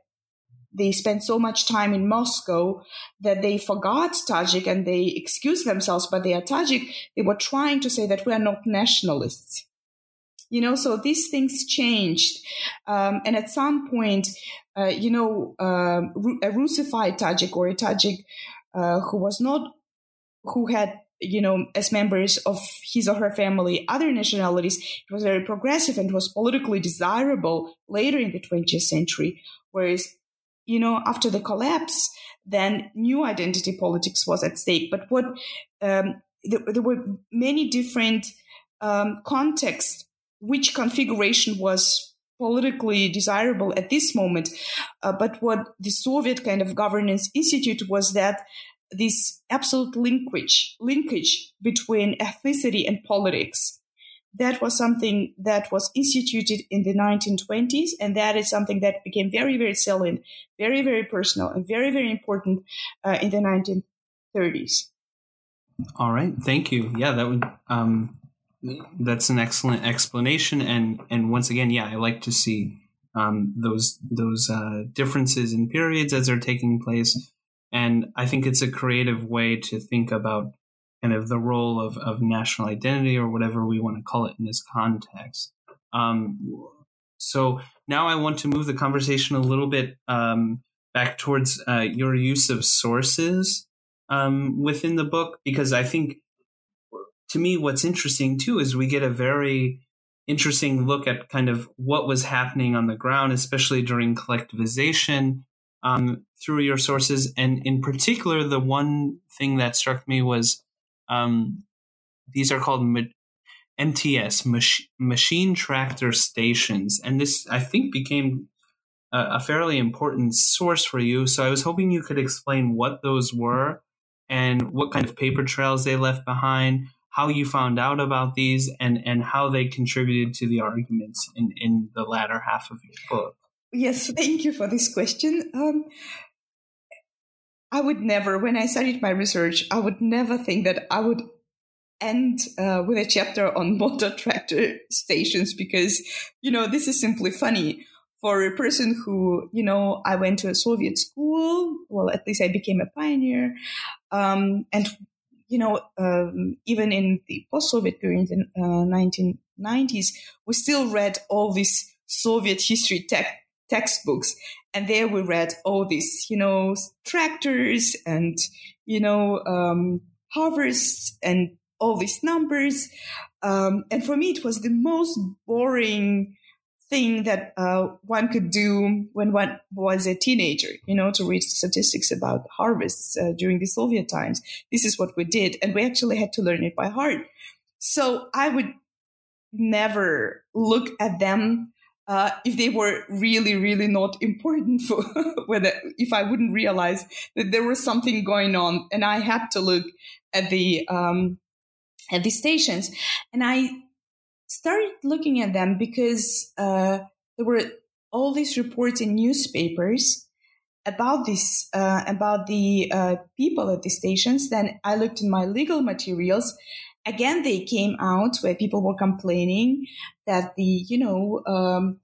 [SPEAKER 2] they spent so much time in Moscow that they forgot Tajik and they excused themselves, but they are Tajik, they were trying to say that we are not nationalists. You know, so these things changed. Um, and at some point, uh, you know, um, a Russified Tajik or a Tajik uh, who was not, who had you know, as members of his or her family, other nationalities. It was very progressive and was politically desirable later in the 20th century. Whereas, you know, after the collapse, then new identity politics was at stake. But what um, there, there, were many different um, contexts which configuration was politically desirable at this moment. Uh, but what the Soviet kind of governance institute was that this absolute linkage, linkage between ethnicity and politics. That was something that was instituted in the 1920s, and that is something that became very, very salient, very, very personal, and very, very important uh, in the 1930s.
[SPEAKER 1] All right, thank you. Yeah, that would um, that's an excellent explanation, and and once again, yeah, I like to see um, those those uh, differences in periods as they're taking place, and I think it's a creative way to think about kind of the role of of national identity or whatever we want to call it in this context. Um, so now I want to move the conversation a little bit um, back towards uh, your use of sources um, within the book because I think to me, what's interesting too is we get a very interesting look at kind of what was happening on the ground, especially during collectivization um, through your sources. And in particular, the one thing that struck me was um, these are called MTS, mach- machine tractor stations. And this, I think, became a, a fairly important source for you. So I was hoping you could explain what those were and what kind of paper trails they left behind how you found out about these and, and how they contributed to the arguments in, in the latter half of your book.
[SPEAKER 2] Yes, thank you for this question. Um, I would never, when I started my research, I would never think that I would end uh, with a chapter on motor tractor stations because, you know, this is simply funny. For a person who, you know, I went to a Soviet school, well, at least I became a pioneer. Um, and you know, um, even in the post-Soviet period in uh, 1990s, we still read all these Soviet history te- textbooks, and there we read all these, you know, tractors and you know, um, harvests and all these numbers. Um, and for me, it was the most boring thing that uh, one could do when one was a teenager, you know, to read statistics about harvests uh, during the Soviet times. This is what we did, and we actually had to learn it by heart. So I would never look at them uh, if they were really, really not important for whether if I wouldn't realize that there was something going on, and I had to look at the um, at the stations, and I started looking at them because uh, there were all these reports in newspapers about this uh, about the uh, people at the stations. Then I looked in my legal materials. Again, they came out where people were complaining that the you know um,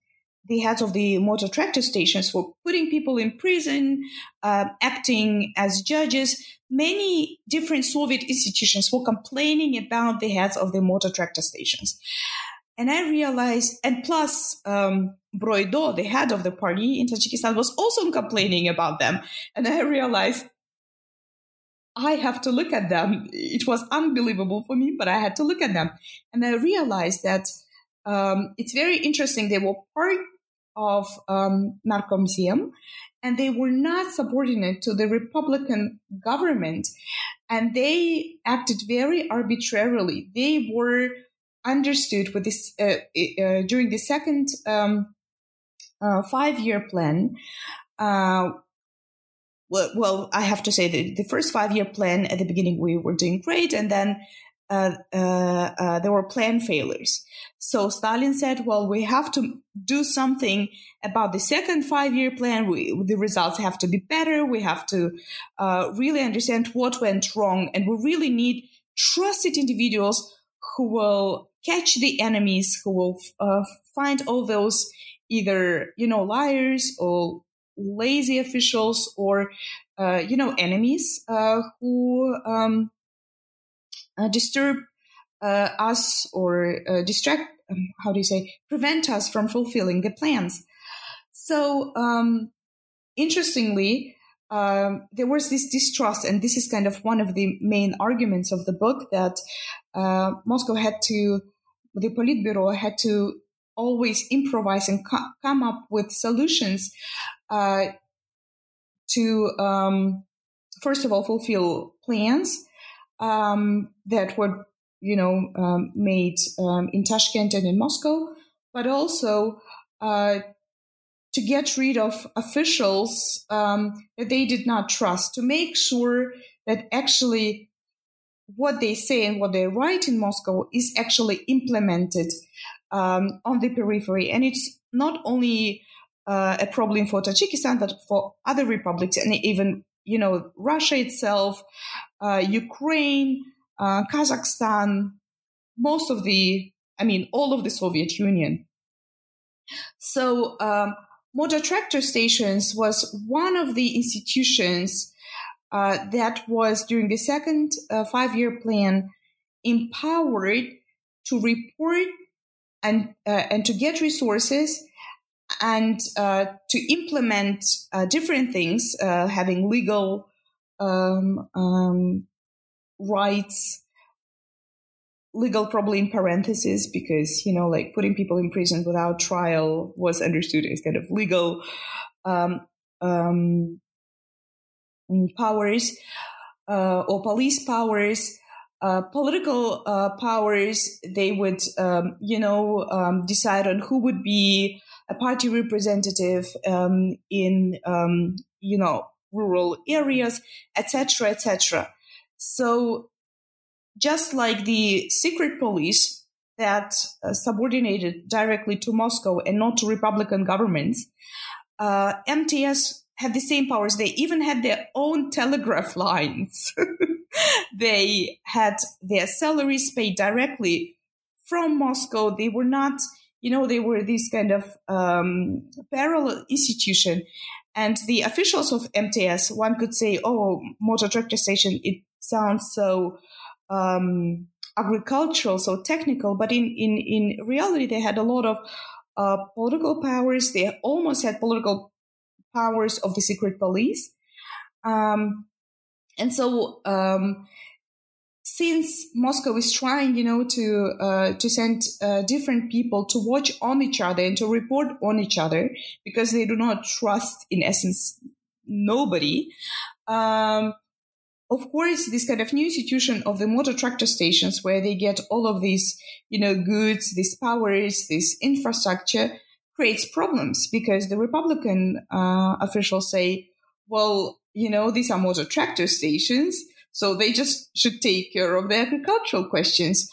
[SPEAKER 2] the heads of the motor tractor stations were putting people in prison, uh, acting as judges. Many different Soviet institutions were complaining about the heads of the motor tractor stations. And I realized, and plus, um, Broido, the head of the party in Tajikistan, was also complaining about them. And I realized I have to look at them. It was unbelievable for me, but I had to look at them. And I realized that um, it's very interesting. They were part of um, Narkomzem, and they were not subordinate to the Republican government. And they acted very arbitrarily. They were understood with this uh, uh, during the second um, uh, five-year plan. Uh, well, well, I have to say that the first five-year plan at the beginning we were doing great, and then there were plan failures. So Stalin said, "Well, we have to do something about the second five-year plan. We, the results have to be better. We have to really understand what went wrong, and we really need trusted individuals who will catch the enemies, who will uh, find all those either, you know, liars or lazy officials or, uh, you know, enemies uh, who um, uh, disturb uh, us or uh, distract, um, how do you say, prevent us from fulfilling the plans. So, um, interestingly, um, there was this distrust, and this is kind of one of the main arguments of the book that uh, Moscow had to, the Politburo had to always improvise and co- come up with solutions uh, to, um, first of all, fulfill plans um, that were, you know, um, made um, in Tashkent and in Moscow, but also uh, to get rid of officials um, that they did not trust, to make sure that actually what they say and what they write in Moscow is actually implemented um, on the periphery. And it's not only uh, a problem for Tajikistan, but for other republics and even, you know, Russia itself, Ukraine, uh, Kazakhstan, most of the, I mean, all of the Soviet Union. So, um, motor tractor stations was one of the institutions uh, that was during the second uh, five-year plan empowered to report and uh, and to get resources and uh, to implement uh, different things, uh, having legal um, um, rights legal probably in parentheses because you know like putting people in prison without trial was understood as kind of legal um, um, powers uh, or police powers uh, political uh, powers. They would um, you know um, decide on who would be a party representative um, in um, you know rural areas etc etc so just like the secret police that uh, subordinated directly to Moscow and not to Republican governments, uh, MTS had the same powers. They even had their own telegraph lines. they had their salaries paid directly from Moscow. They were not, you know, they were this kind of um, parallel institution. And the officials of MTS, one could say, oh, motor tractor station, it sounds so um, agricultural, so technical, but in, in, in reality, they had a lot of uh, political powers. They almost had political powers of the secret police. Um, and so, um, since Moscow is trying, you know, to uh, to send uh, different people to watch on each other and to report on each other because they do not trust, in essence, nobody. Um, of course, this kind of new institution of the motor tractor stations where they get all of these, you know, goods, these powers, this infrastructure creates problems because the Republican uh, officials say, well, you know, these are motor tractor stations, so they just should take care of the agricultural questions.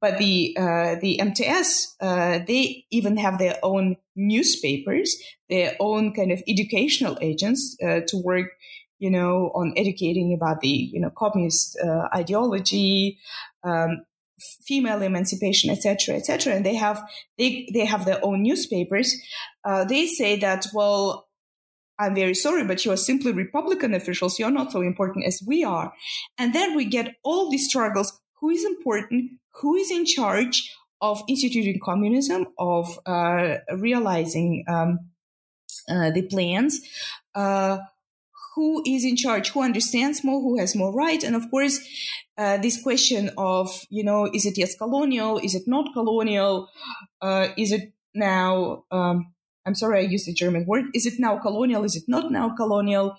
[SPEAKER 2] But the uh, the MTS, uh, they even have their own newspapers, their own kind of educational agents uh, to work you know, on educating about the, you know, communist uh, ideology, um, female emancipation, etc., etc. And they have they they have their own newspapers. Uh, they say that well, I'm very sorry, but you are simply Republican officials. You're not so important as we are. And then we get all these struggles. Who is important? Who is in charge of instituting communism? Of uh, realizing um, uh, the plans? Uh, who is in charge, who understands more, who has more right, and of course, uh, this question of you know, is it yes colonial, is it not colonial, uh, is it now? Um, I'm sorry, I used the German word. Is it now colonial? Is it not now colonial?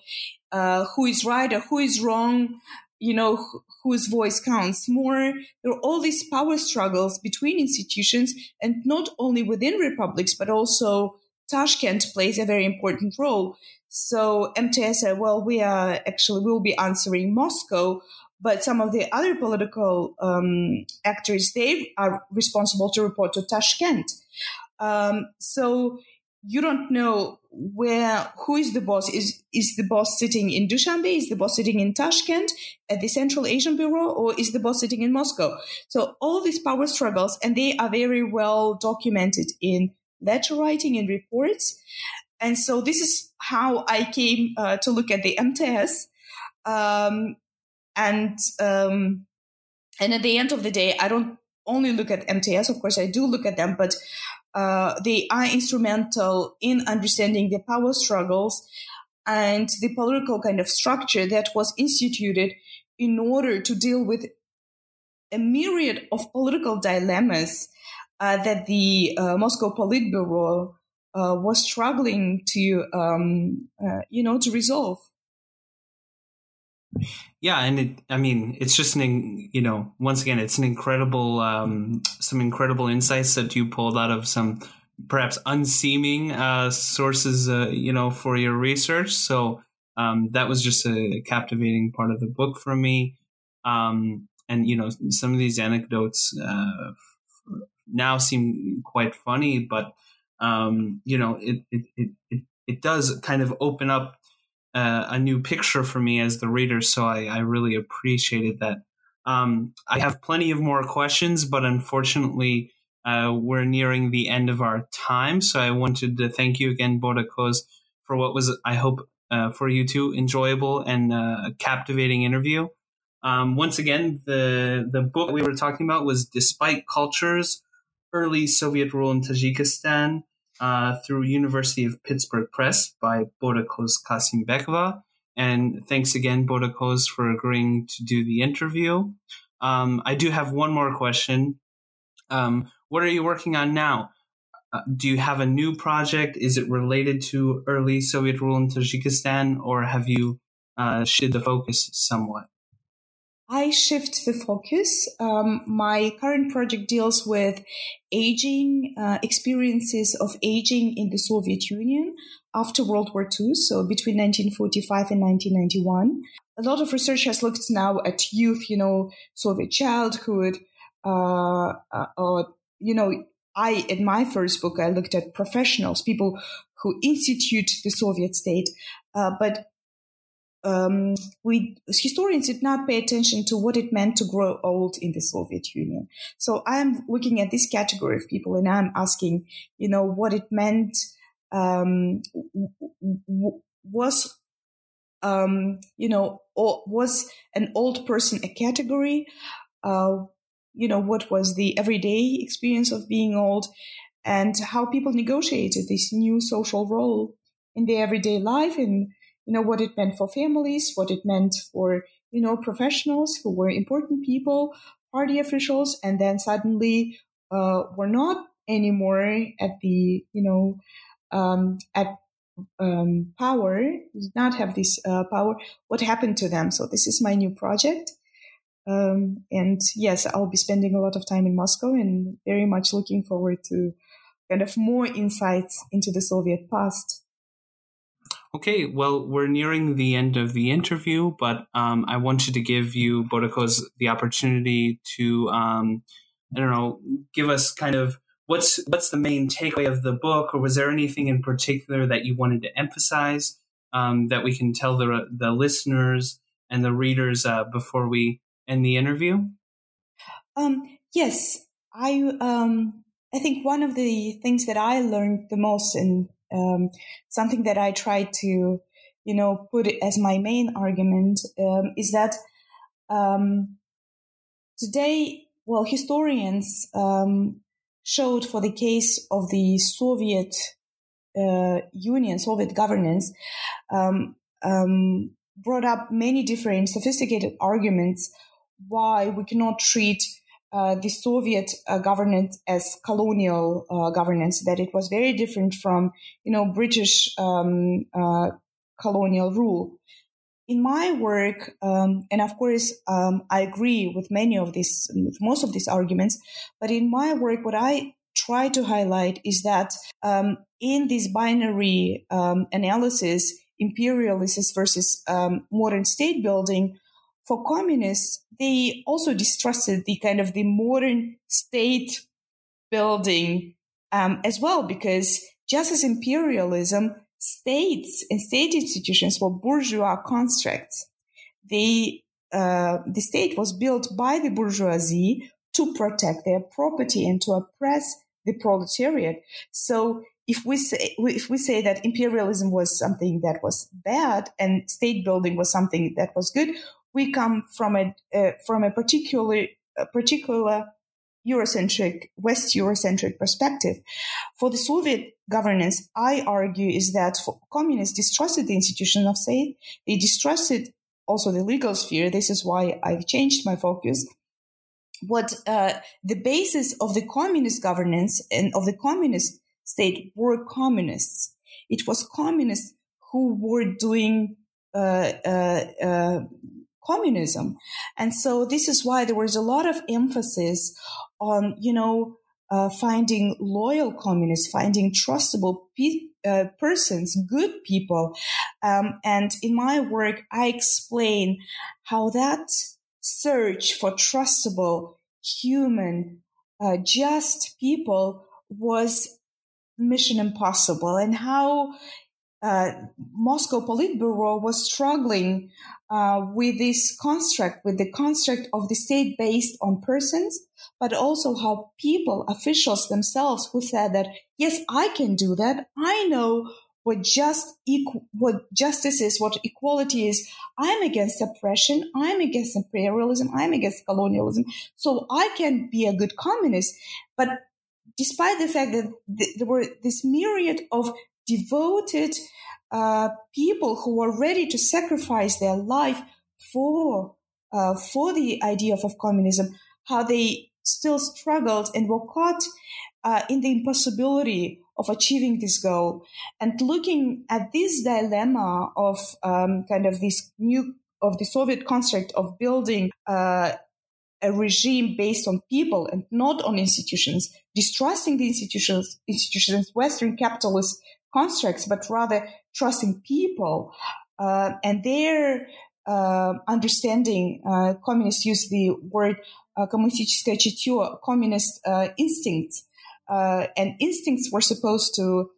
[SPEAKER 2] Uh, who is right or who is wrong? You know, wh- whose voice counts more? There are all these power struggles between institutions, and not only within republics, but also Tashkent plays a very important role. So MTS said, well, we are actually, we will be answering Moscow, but some of the other political um, actors, they are responsible to report to Tashkent. Um, so you don't know where, who is the boss? Is, is the boss sitting in Dushanbe? Is the boss sitting in Tashkent at the Central Asian Bureau? Or is the boss sitting in Moscow? So all these power struggles, and they are very well documented in letter writing and reports. And so this is how I came uh, to look at the MTS. Um, and um, and at the end of the day, I don't only look at MTS. Of course, I do look at them, but uh, they are instrumental in understanding the power struggles and the political kind of structure that was instituted in order to deal with a myriad of political dilemmas uh, that the uh, Moscow Politburo uh, was struggling to, um, uh, you know, to resolve.
[SPEAKER 1] Yeah, and it, I mean, it's just an, you know, once again, it's an incredible, um, some incredible insights that you pulled out of some perhaps unseeming uh, sources, uh, you know, for your research. So um, that was just a captivating part of the book for me. Um, and you know, some of these anecdotes uh, now seem quite funny, but um, you know, it, it it it does kind of open up uh, a new picture for me as the reader. So I, I really appreciated that. Um, I have plenty of more questions, but unfortunately, uh, we're nearing the end of our time. So I wanted to thank you again, Botakoz, for what was, I hope, uh, for you too, enjoyable and uh, captivating interview. Um, once again, the the book we were talking about was "Despite Cultures: Early Soviet Rule in Tajikistan." Uh, through University of Pittsburgh Press by Botakoz Kassymbekova. And thanks again, Botakoz, for agreeing to do the interview. Um, I do have one more question. Um, what are you working on now? Uh, do you have a new project? Is it related to early Soviet rule in Tajikistan, or have you uh, shifted the focus somewhat?
[SPEAKER 2] I shift the focus. Um, my current project deals with aging, uh, experiences of aging in the Soviet Union after World War II, so between 1945 and 1991. A lot of research has looked now at youth, you know, Soviet childhood, uh, uh, or, you know, I, in my first book, I looked at professionals, people who institute the Soviet state. Uh, but um, we historians did not pay attention to what it meant to grow old in the Soviet Union. So I'm looking at this category of people and I'm asking, you know, what it meant um, was, um, you know, was an old person a category? Uh, you know, what was the everyday experience of being old and how people negotiated this new social role in their everyday life and you know, what it meant for families, what it meant for, you know, professionals who were important people, party officials, and then suddenly uh, were not anymore at the, you know, um, at um, power, did not have this uh, power. What happened to them? So this is my new project. Um, and yes, I'll be spending a lot of time in Moscow and very much looking forward to kind of more insights into the Soviet past.
[SPEAKER 1] Okay, well, we're nearing the end of the interview, but um, I wanted to give you, Botakoz, the opportunity to, um, I don't know, give us kind of what's what's the main takeaway of the book, or was there anything in particular that you wanted to emphasize um, that we can tell the the listeners and the readers uh, before we end the interview?
[SPEAKER 2] Um, yes, I um, I think one of the things that I learned the most in um, something that I try to, you know, put as my main argument um, is that um, today, well, historians um, showed for the case of the Soviet uh, Union, Soviet governance, um, brought up many different sophisticated arguments why we cannot treat uh, the Soviet uh, governance as colonial uh, governance, that it was very different from, you know, British um, uh, colonial rule. In my work, um, and of course, um, I agree with many of these, with most of these arguments, but in my work, what I try to highlight is that um, in this binary um, analysis, imperialism versus um, modern state building, for communists, they also distrusted the kind of the modern state building um, as well, because just as imperialism, states and state institutions were bourgeois constructs. They, uh, the state was built by the bourgeoisie to protect their property and to oppress the proletariat. So if we say if we say that imperialism was something that was bad and state building was something that was good, we come from a uh, from a particular a particular Eurocentric, West Eurocentric perspective. For the Soviet governance, I argue is that communists distrusted the institution of state. They distrusted also the legal sphere. This is why I've changed my focus. What uh, the basis of the communist governance and of the communist state were communists. It was communists who were doing uh, uh, uh communism. And so this is why there was a lot of emphasis on, you know, uh, finding loyal communists, finding trustable pe- uh, persons, good people. Um, and in my work, I explain how that search for trustable, human, uh, just people was mission impossible and how uh, Moscow Politburo was struggling uh, with this construct, with the construct of the state based on persons, but also how people, officials themselves, who said that yes, I can do that. I know what just equ- what justice is, what equality is. I'm against oppression. I'm against imperialism. I'm against colonialism. So I can be a good communist. But despite the fact that th- there were this myriad of devoted uh, people who were ready to sacrifice their life for uh, for the idea of, of, communism, how they still struggled and were caught uh, in the impossibility of achieving this goal. And looking at this dilemma of um, kind of this new of the Soviet construct of building uh, a regime based on people and not on institutions, distrusting the institutions, institutions, Western capitalist constructs, but rather trusting people uh, and their uh, understanding. Uh, communists use the word uh, коммунистическое чутье, communist uh, instincts, uh, and instincts were supposed to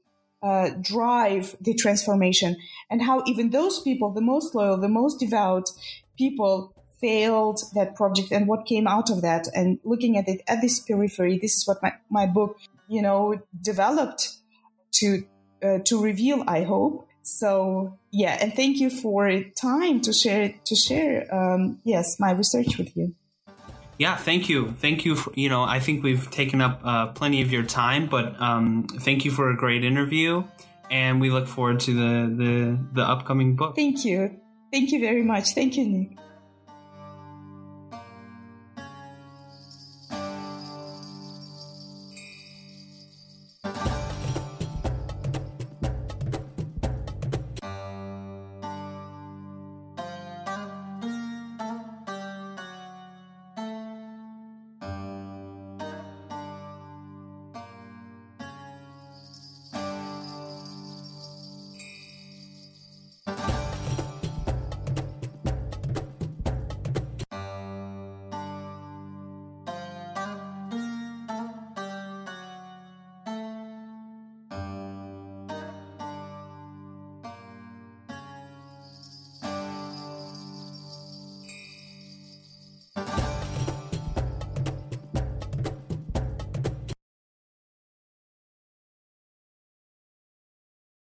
[SPEAKER 2] uh, drive the transformation, and how even those people, the most loyal, the most devout people, failed that project, and what came out of that. And looking at it at this periphery, this is what my, my book, you know, developed to uh, to reveal. I hope so. Yeah, and thank you for time to share to share. Um, yes, my research with you.
[SPEAKER 1] Yeah, thank you, thank you. For, you know, I think we've taken up uh, plenty of your time, but um, thank you for a great interview, and we look forward to the the, the upcoming book.
[SPEAKER 2] Thank you, thank you very much. Thank you, Nick.